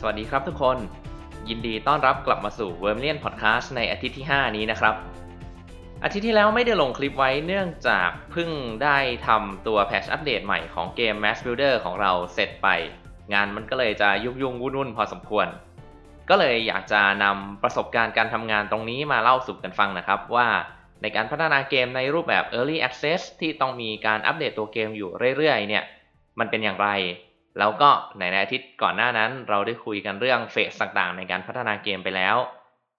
สวัสดีครับทุกคน ยินดีต้อนรับกลับมาสู่ v e r m i l i o n Podcast ในอาทิตย์ที่ 5 นี้นะครับ อาทิตย์ที่แล้วไม่ได้ลงคลิปไว้เนื่องจากเพิ่งได้ทำตัวแพชอัปเดตใหม่ของเกม Mass Builder ของเราเสร็จไป งานมันก็เลยจะยุ่งยุ่งวุ่นๆพอสมควร ก็เลยอยากจะนำประสบการณ์การทำงานตรงนี้มาเล่าสู่กันฟังนะครับ ว่าในการพัฒนาเกมในรูปแบบ Early Access ที่ต้องมีการอัปเดตตัวเกมอยู่เรื่อยๆเนี่ยมันเป็นอย่างไร แล้วก็ในอาทิตย์ก่อนหน้านั้น เราได้คุยกันเรื่องเฟสต่างๆ ในการพัฒนาเกมไปแล้ว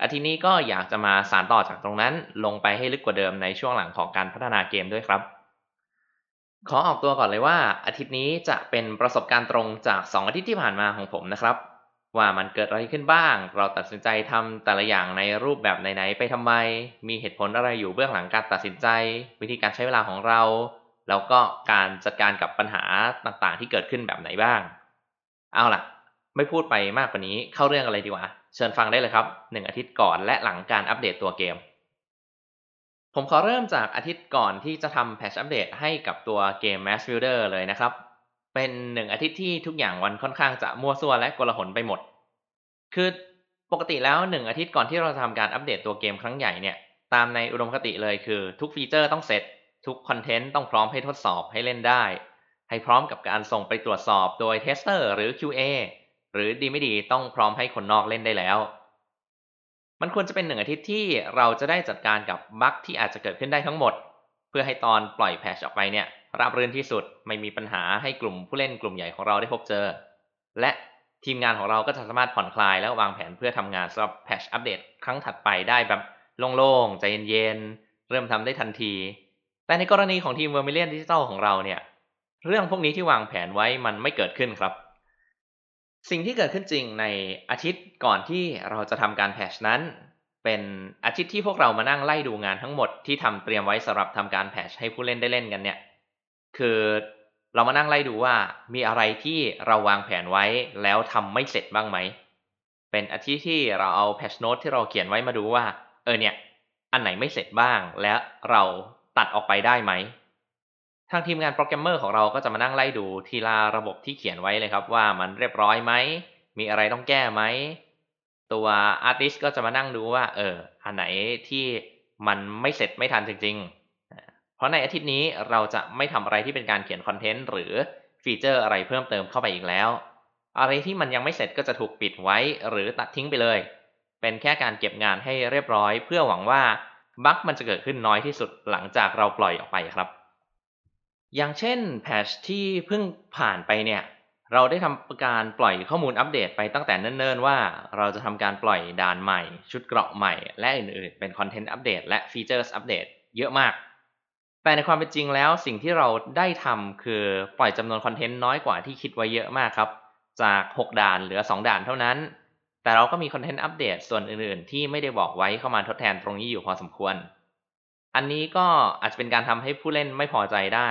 อาทิตย์นี้ก็อยากจะมาสานต่อจากตรงนั้น ลงไปให้ลึกกว่าเดิมในช่วงหลังของการพัฒนาเกมด้วยครับ ขอออกตัวก่อนเลยว่า อาทิตย์นี้จะเป็นประสบการณ์ตรงจาก 2 อาทิตย์ที่ผ่านมาของผมนะครับ ว่ามันเกิดอะไรขึ้นบ้าง เราตัดสินใจทำแต่ละอย่างในรูปแบบไหนๆไปทำไม มีเหตุผลอะไรอยู่เบื้องหลังการตัดสินใจ วิธีการใช้เวลาของเรา แล้วก็การจัดการกับปัญหาต่างๆ ที่เกิดขึ้นแบบไหนบ้าง เอาล่ะ ไม่พูดไปมากกว่านี้เข้าเรื่องอะไรดีว่าเชิญฟังได้เลยครับ 1 อาทิตย์ก่อนและหลังการอัปเดตตัวเกม ผมขอเริ่มจากอาทิตย์ก่อนที่จะทำแพชอัปเดตให้กับตัวเกม Mass Builder เลยนะครับ เป็นหนึ่งอาทิตย์ที่ทุกอย่างวันค่อนข้างจะมั่วซั่วและกลหนไปหมด คือปกติแล้วหนึ่งอาทิตย์ก่อนที่เราจะทำการอัปเดตตัวเกมครั้งใหญ่เนี่ยตามในอุดมคติเลยคือทุกฟีเจอร์ต้องเสร็จ ทุกคอนเทนต์ต้องพร้อมให้ทดสอบให้เล่นได้ ให้พร้อมกับการส่งไปตรวจสอบโดย tester หรือ QA หรือดีไม่ดีต้องพร้อมให้คนนอกเล่นได้แล้ว มันควรจะเป็นหนึ่งอาทิตย์ที่เราจะได้จัดการกับ bug ที่อาจจะเกิดขึ้นได้ทั้งหมด เพื่อให้ตอนปล่อย patch ออกไปเนี่ยราบรื่นที่สุดไม่มีปัญหาให้กลุ่มผู้เล่นกลุ่มใหญ่ของเราได้พบเจอ และทีมงานของเราก็จะสามารถผ่อนคลายและวางแผนเพื่อทำงานสำหรับ patch อัปเดตครั้งถัดไปได้แบบโล่งๆใจเย็นๆเริ่มทำได้ทันที แต่ในกรณีของทีม Vermilion Digital ของเราเนี่ย เรื่องพวกนี้ที่วางแผนไว้มันไม่เกิดขึ้นครับ สิ่งที่เกิดขึ้นจริงในอาทิตย์ก่อนที่เราจะทำการแพชนั้น เป็นอาทิตย์ที่พวกเรามานั่งไล่ดูงานทั้งหมดที่ทำเตรียมไว้สำหรับทำการแพชให้ผู้เล่นได้เล่นกันเนี่ย คือเรามานั่งไล่ดูว่ามีอะไรที่เราวางแผนไว้แล้วทำไม่เสร็จบ้างไหม เป็นอาทิตย์ที่เราเอา patch note ที่เราเขียนไว้มาดูว่า เออเนี่ย อันไหนไม่เสร็จบ้าง และเรา ตัดออกไปได้ไหม ทางทีมงานโปรแกรมเมอร์ของเราก็จะมานั่งไล่ดูทีละระบบที่เขียนไว้เลยครับว่ามันเรียบร้อยไหม มีอะไรต้องแก้ไหม ตัว artist ก็จะมานั่งดูว่า เออ อันไหนที่มันไม่เสร็จไม่ทันจริง ๆ เพราะในอาทิตย์นี้เราจะไม่ทำอะไรที่เป็นการเขียนคอนเทนต์หรือฟีเจอร์อะไรเพิ่มเติมเข้าไปอีกแล้ว อะไรที่มันยังไม่เสร็จก็จะถูกปิดไว้หรือตัดทิ้งไปเลย เป็นแค่การเก็บงานให้เรียบร้อย เพื่อหวังว่า bug มันจะเกิดขึ้นน้อยที่สุดหลังจากเราปล่อยออกไปครับ อย่างเช่น patch ที่เพิ่งผ่านไปเนี่ยเราได้ทำการปล่อยข้อมูลอัปเดตไปตั้งแต่เนิ่นๆว่า เราจะทำการปล่อยด่านใหม่ ชุดเกราะใหม่ และอื่นๆ เป็นคอนเทนต์อัปเดตและฟีเจอร์อัปเดตเยอะมาก แต่ในความเป็นจริงแล้วสิ่งที่เราได้ทำคือปล่อยจำนวนคอนเทนต์น้อยกว่าที่คิดไว้เยอะมากครับ จาก 6 ด่านเหลือ 2 ด่านเท่านั้น แต่เราก็มีคอนเทนต์อัปเดตส่วนอื่นๆ ที่ไม่ได้บอกไว้เข้ามาทดแทนตรงนี้อยู่พอสมควร อันนี้ก็อาจจะเป็นการทำให้ผู้เล่นไม่พอใจได้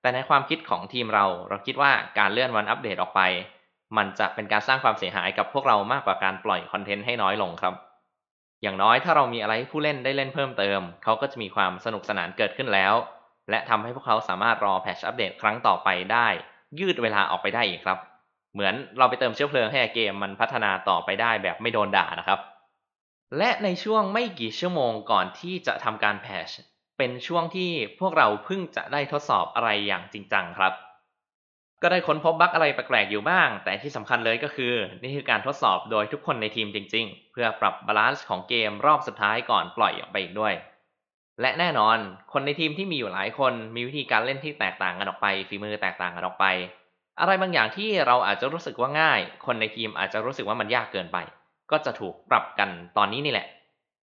แต่ในความคิดของทีมเรา เราคิดว่าการเลื่อนวันอัปเดตออกไป มันจะเป็นการสร้างความเสียหายกับพวกเรามากกว่าการปล่อยคอนเทนต์ให้น้อยลงครับ อย่างน้อยถ้าเรามีอะไรให้ผู้เล่นได้เล่นเพิ่มเติม เขาก็จะมีความสนุกสนานเกิดขึ้นแล้ว และทำให้พวกเขาสามารถรอแพชอัปเดตครั้งต่อไปได้ ยืดเวลาออกไปได้อีกครับ เหมือนเราไปเติมเชื้อเพลิงให้เกมมันพัฒนาต่อไปได้แบบไม่โดนด่านะครับ และในช่วงไม่กี่ชั่วโมงก่อนที่จะทำการแพชเป็นช่วงที่พวกเราเพิ่งจะได้ทดสอบอะไรอย่างจริงจังครับ ก็ได้ค้นพบบั๊กอะไรแปลกๆอยู่บ้าง แต่ที่สำคัญเลยก็คือ นี่คือการทดสอบโดยทุกคนในทีมจริง ๆ เพื่อปรับ balance ของเกมรอบสุดท้ายก่อนปล่อยออกไปอีกด้วย และแน่นอน คนในทีมที่มีอยู่หลายคนมีวิธีการเล่นที่แตกต่างกันออกไปฝีมือแตกต่างกันออกไป อะไรบางอย่างที่เราอาจจะรู้สึกว่าง่าย คนในทีมอาจจะรู้สึกว่ามันยากเกินไป ก็จะถูกปรับกันตอนนี้นี่แหละ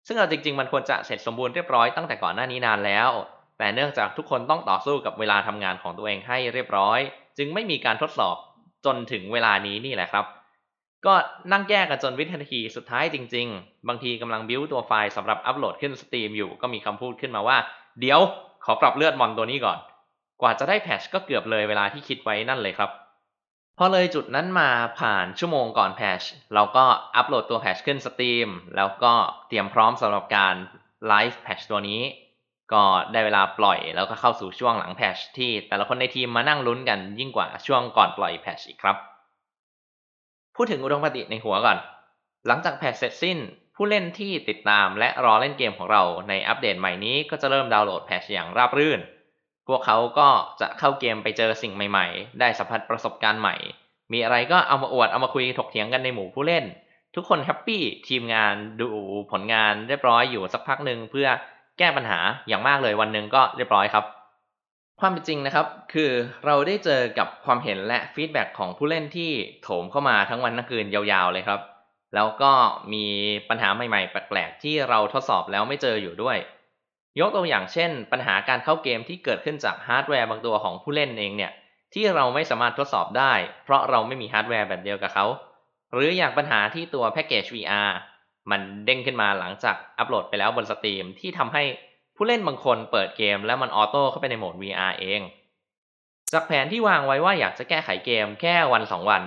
ซึ่งเอาจริง ๆ มันควรจะเสร็จสมบูรณ์เรียบร้อยตั้งแต่ก่อนหน้านี้นานแล้ว แต่เนื่องจากทุกคนต้องต่อสู้กับเวลาทำงานของตัวเองให้เรียบร้อย จึงไม่มีการทดสอบจนถึงเวลานี้นี่แหละครับ ก็นั่งแก้กันจนวินาทีสุดท้ายจริง ๆ บางทีกำลังบิวตัวไฟล์สำหรับอัปโหลดขึ้น Steam อยู่ ก็มีคำพูดขึ้นมาว่า เดี๋ยวขอปรับเลือดมอนตัวนี้ก่อน กว่าจะได้ patch ก็เกือบเลยเวลาที่คิดไว้นั่นเลยครับพอเลยจุดนั้นมาผ่านชั่วโมงก่อน patch เราก็อัปโหลดตัว patch ขึ้น Steam แล้วก็เตรียมพร้อมสำหรับการไลฟ์ patch ตัวนี้ ก็ได้เวลาปล่อยแล้วก็เข้าสู่ช่วงหลังแพชที่แต่ละคนในทีมมานั่งลุ้นกันยิ่งกว่าช่วงก่อนปล่อยแพชอีกครับ พูดถึงอุดมคติในหัวก่อน หลังจากแพทเสร็จสิ้น ผู้เล่นที่ติดตามและรอเล่นเกมของเราในอัปเดตใหม่นี้ก็จะเริ่มดาวน์โหลดแพทอย่างราบรื่น วกเขาก็จะเข้าเกมไปเจอสิ่งใหม่ๆ ได้สัมผัสประสบการณ์ใหม่ มีอะไรก็เอามาอวดเอามาคุยถกเถียงกันในหมู่ผู้เล่น ทุกคนแฮปปี้ทีมงานดูผลงานเรียบร้อยอยู่สักพักหนึ่งเพื่อแก้ปัญหาอย่างมากเลยวันหนึ่งก็เรียบร้อยครับ ความเป็นจริงนะครับ คือเราได้เจอกับความเห็นและ feedback ของผู้เล่นที่โถมเข้ามาทั้งวันทั้งคืนยาวๆเลยครับ แล้วก็มีปัญหาใหม่ๆ แปลกๆที่เราทดสอบแล้วไม่เจออยู่ด้วย ยกตัวอย่างเช่น ปัญหาการเข้าเกมที่เกิดขึ้นจากฮาร์ดแวร์บางตัวของผู้เล่นเองเนี่ยที่เราไม่สามารถทดสอบได้ เพราะเราไม่มีฮาร์ดแวร์แบบเดียวกับเขา หรืออย่างปัญหาที่ตัวแพ็กเกจ VR มันเด้งขึ้นมาหลังจากอัปโหลดไปแล้วบน Steam ที่ทำให้ผู้เล่นบางคนเปิดเกมแล้วมัน auto เข้าไปในโหมด VR เอง จากแผนที่วางไว้ว่าอยากจะแก้ไขเกมแค่วันสองวัน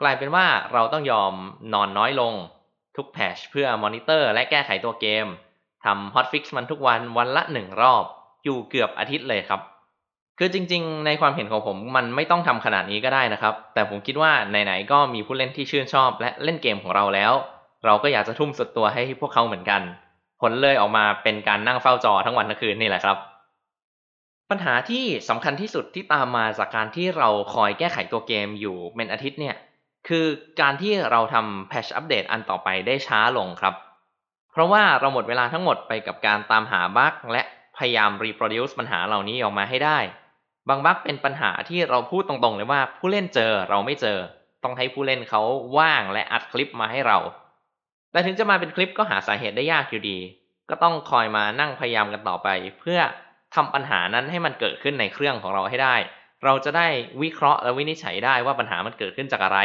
กลายเป็นว่าเราต้องยอมนอนน้อยลง ทุก patch เพื่อมอนิเตอร์และแก้ไขตัวเกม ทำ hotfix มันทุกวันวันละหนึ่งรอบ อยู่เกือบอาทิตย์เลยครับ คือจริงๆ ในความเห็นของผมมันไม่ต้องทำขนาดนี้ก็ได้นะครับ แต่ผมคิดว่าไหนๆก็มีผู้เล่นที่ชื่นชอบ และเล่นเกมของเราแล้ว เราก็อยากจะทุ่มสุดตัวให้พวกเขาเหมือนกัน ผลเลยออกมาเป็นการนั่งเฝ้าจอทั้งวันทั้งคืนนี่แหละครับ ปัญหาที่สำคัญที่สุดที่ตามมาจากการที่เราคอยแก้ไขตัวเกมอยู่เป็นอาทิตย์เนี่ยคือการที่เราทำแพชอัปเดตอันต่อไปได้ช้าลงครับ เพราะว่าเราหมดเวลาทั้งหมดไปกับการตามหาบั๊กและพยายามรีโปรดิวซ์ปัญหาเหล่านี้ออกมาให้ได้ บางบั๊กเป็นปัญหาที่เราพูดตรงๆเลยว่าผู้เล่นเจอเราไม่เจอ ต้องให้ผู้เล่นเขาว่างและอัดคลิปมาให้เรา แต่ถึงจะมาเป็นคลิปก็หาสาเหตุได้ยากอยู่ดี ก็ต้องคอยมานั่งพยายามกันต่อไป เพื่อทำปัญหานั้นให้มันเกิดขึ้นในเครื่องของเราให้ได้ เราจะได้วิเคราะห์และวินิจฉัยได้ว่าปัญหามันเกิดขึ้นจากอะไร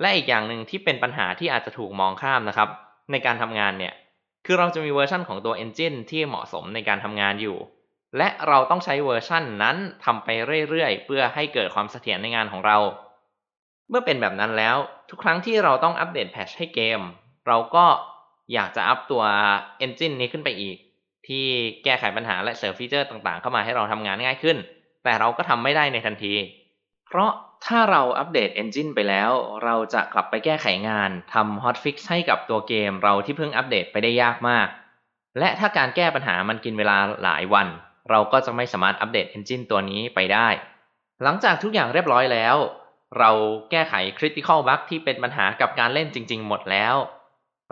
และอีกอย่างหนึ่งที่เป็นปัญหาที่อาจจะถูกมองข้ามนะครับ ในการทำงานเนี่ย คือเราจะมีเวอร์ชันของตัว Engine ที่เหมาะสมในการทำงานอยู่ และเราต้องใช้เวอร์ชันนั้นทำไปเรื่อยๆ เพื่อให้เกิดความเสถียรในงานของเรา เมื่อเป็นแบบนั้นแล้ว ทุกครั้งที่เราต้องอัปเดต patch ให้เกม เราก็อยากจะอัปตัว Engine นี้ขึ้นไปอีก ที่แก้ไขปัญหาและเสริมฟีเจอร์ต่างๆ เข้ามาให้เราทำงานง่ายขึ้น แต่เราก็ทำไม่ได้ในทันที เพราะ ถ้าเราอัปเดต Engine ไปแล้ว เราจะกลับไปแก้ไขงานทำ Hotfix ให้กับตัวเกมเราที่เพิ่งอัปเดตไปได้ยากมาก และถ้าการแก้ปัญหามันกินเวลาหลายวัน เราก็จะไม่สามารถอัปเดต Engine ตัวนี้ไปได้ หลังจากทุกอย่างเรียบร้อยแล้ว เราแก้ไข Critical Bug ที่เป็นปัญหากับการเล่นจริง ๆ หมดแล้ว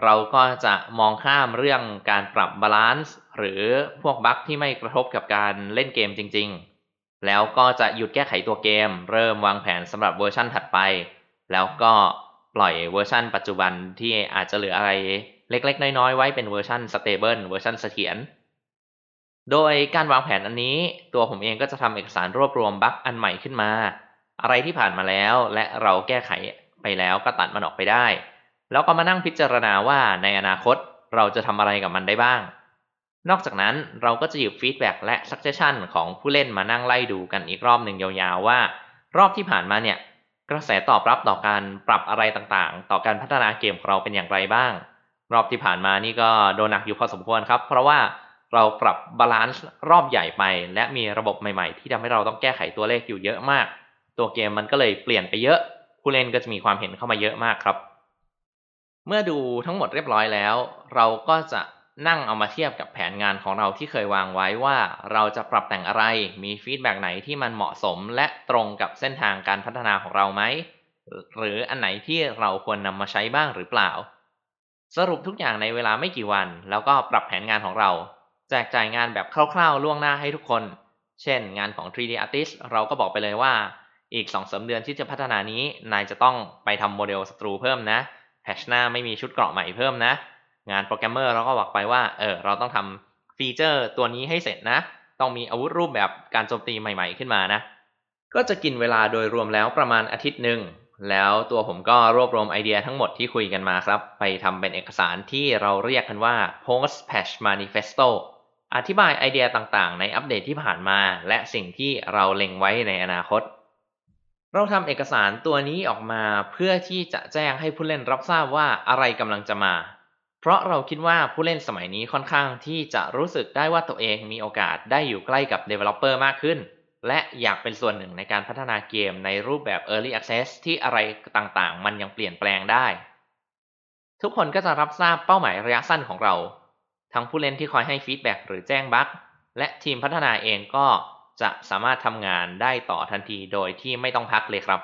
เราก็จะมองข้ามเรื่องการปรับ balance หรือพวกบั๊กที่ไม่กระทบกับการเล่นเกมจริง ๆ แล้วก็จะหยุดแก้ไขตัวเกม เริ่มวางแผนสำหรับเวอร์ชั่นถัดไป แล้วก็ปล่อยเวอร์ชั่นปัจจุบันที่อาจจะเหลืออะไรเล็กๆ น้อยๆ ไว้เป็นเวอร์ชัน stable เวอร์ชันเสถียร โดยการวางแผนอันนี้ ตัวผมเองก็จะทำเอกสารรวบรวมบั๊กอันใหม่ขึ้นมา อะไรที่ผ่านมาแล้วและเราแก้ไขไปแล้วก็ตัดมันออกไปได้ แล้วก็มานั่งพิจารณาว่าในอนาคตเราจะทำอะไรกับมันได้บ้าง นอกจากนั้นเราก็จะหยิบ feedback และ suggestion ของผู้เล่นมานั่งไล่ดูกันอีกรอบหนึ่งยาวๆว่า รอบที่ผ่านมาเนี่ย กระแสตอบรับต่อการปรับอะไรต่างๆ ต่อการพัฒนาเกมของเราเป็นอย่างไรบ้าง รอบที่ผ่านมานี่ก็โดนหนักอยู่พอสมควรครับ เพราะว่าเราปรับ balance รอบใหญ่ไป และมีระบบใหม่ๆ ที่ทำให้เราต้องแก้ไขตัวเลขอยู่เยอะมาก ตัวเกมมันก็เลยเปลี่ยนไปเยอะ ผู้เล่นก็จะมีความเห็นเข้ามาเยอะมากครับ เมื่อดูทั้งหมดเรียบร้อยแล้ว เราก็จะ นั่งเอามาเทียบกับแผนงานของเราที่เคยวางไว้ว่าเราจะปรับแต่งอะไร มี feedback ไหนที่มันเหมาะสมและตรงกับเส้นทางการพัฒนาของเราไหม หรืออันไหนที่เราควรนำมาใช้บ้างหรือเปล่า สรุปทุกอย่างในเวลาไม่กี่วัน แล้วก็ปรับแผนงานของเรา แจกจ่ายงานแบบคร่าวๆ ล่วงหน้าให้ทุกคน เช่น งานของ 3D Artist เราก็บอกไปเลยว่า อีก2อสเดือนที่จะพัฒนานี้ นายจะต้องไปทำโมเดลศัตรูเพิ่มนะ patch หน้าไม่มีชุดเกราะใหม่เพิ่มนะ งานโปรแกรมเมอร์เราก็บอกไปว่าเออเราต้องทำฟีเจอร์ตัวนี้ให้เสร็จนะ ต้องมีอาวุธรูปแบบการโจมตีใหม่ ๆขึ้นมานะ ก็จะกินเวลาโดยรวมแล้วประมาณอาทิตย์หนึ่งแล้วตัวผมก็รวบรวมไอเดียทั้งหมดที่คุยกันมาครับ ไปทำเป็นเอกสารที่เราเรียกกันว่า post patch manifesto อธิบายไอเดียต่างๆ ในอัปเดตที่ผ่านมา และสิ่งที่เราเล็งไว้ในอนาคต เราทำเอกสารตัวนี้ออกมาเพื่อที่จะแจ้งให้ผู้เล่นรับทราบว่าอะไรกำลังจะมา เพราะเราคิดว่าผู้เล่นสมัยนี้ค่อนข้างที่จะรู้สึกได้ว่าตัวเองมีโอกาสได้อยู่ใกล้กับ Developer มากขึ้น และอยากเป็นส่วนหนึ่งในการพัฒนาเกมในรูปแบบ Early Access ที่อะไรต่างๆ มันยังเปลี่ยนแปลงได้ ทุกคนก็จะรับทราบเป้าหมายระยะสั้นของเรา ทั้งผู้เล่นที่คอยให้ฟีดแบ็กหรือแจ้งบั๊กและทีมพัฒนาเองก็จะสามารถทำงานได้ต่อทันทีโดยที่ไม่ต้องพักเลยครับ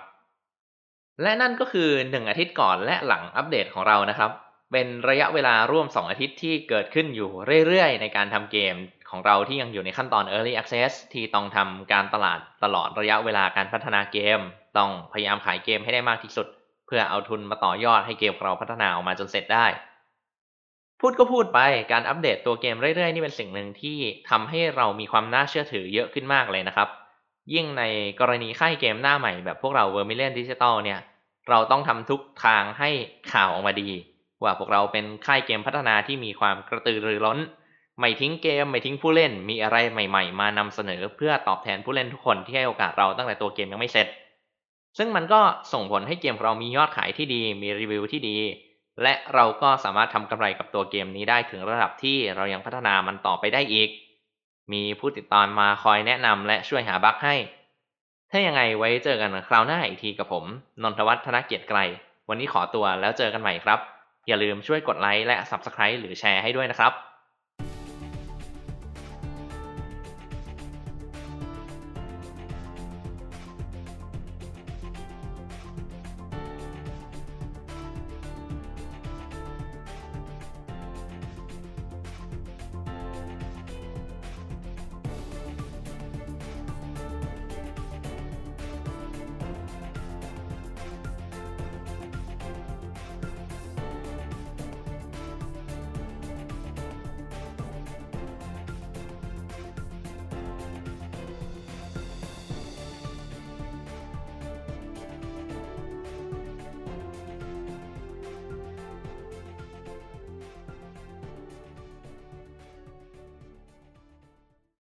และนั่นก็คือ 1 อาทิตย์ก่อนและหลังอัปเดตของเรานะครับ เป็นระยะเวลาร่วม 2 อาทิตย์ที่เกิดขึ้นอยู่เรื่อยๆ ในการทำเกมของเราที่ยังอยู่ในขั้นตอน Early Access ที่ต้องทำการตลาดตลอดระยะเวลาการพัฒนาเกม ต้องพยายามขายเกมให้ได้มากที่สุด เพื่อเอาทุนมาต่อยอดให้เกมเราพัฒนาออกมาจนเสร็จได้ พูดก็พูดไปการอัปเดตตัวเกมเรื่อยๆ นี่เป็นสิ่งหนึ่งที่ทำให้เรามีความน่าเชื่อถือเยอะขึ้นมากเลยนะครับ ยิ่งในกรณีค่ายเกมหน้าใหม่แบบพวกเรา Vermilion Digital เนี่ยเราต้องทำทุกทางให้ข่าวออกมาดี ว่าพวกเราเป็นค่ายเกมพัฒนาที่มีความกระตือรือร้น ไม่ทิ้งเกม ไม่ทิ้งผู้เล่น มีอะไรใหม่ ๆ มานำเสนอเพื่อตอบแทนผู้เล่นทุกคนที่ให้โอกาสเราตั้งแต่ตัวเกมยังไม่เสร็จ ซึ่งมันก็ส่งผลให้เกมเรามียอดขายที่ดี มีรีวิวที่ดี และเราก็สามารถทำกำไรกับตัวเกมนี้ได้ถึงระดับที่เรายังพัฒนามันต่อไปได้อีก มีผู้ติดตามมาคอยแนะนำและช่วยหาบั๊กให้ ถ้ายังไงไว้เจอกันคราวหน้าอีกทีกับผม นนทวัฒน์ธนเกียรติไกรวันนี้ขอตัวแล้วเจอกันใหม่ครับ อย่าลืมช่วยกดไลค์และ Subscribe หรือแชร์ให้ด้วยนะครับ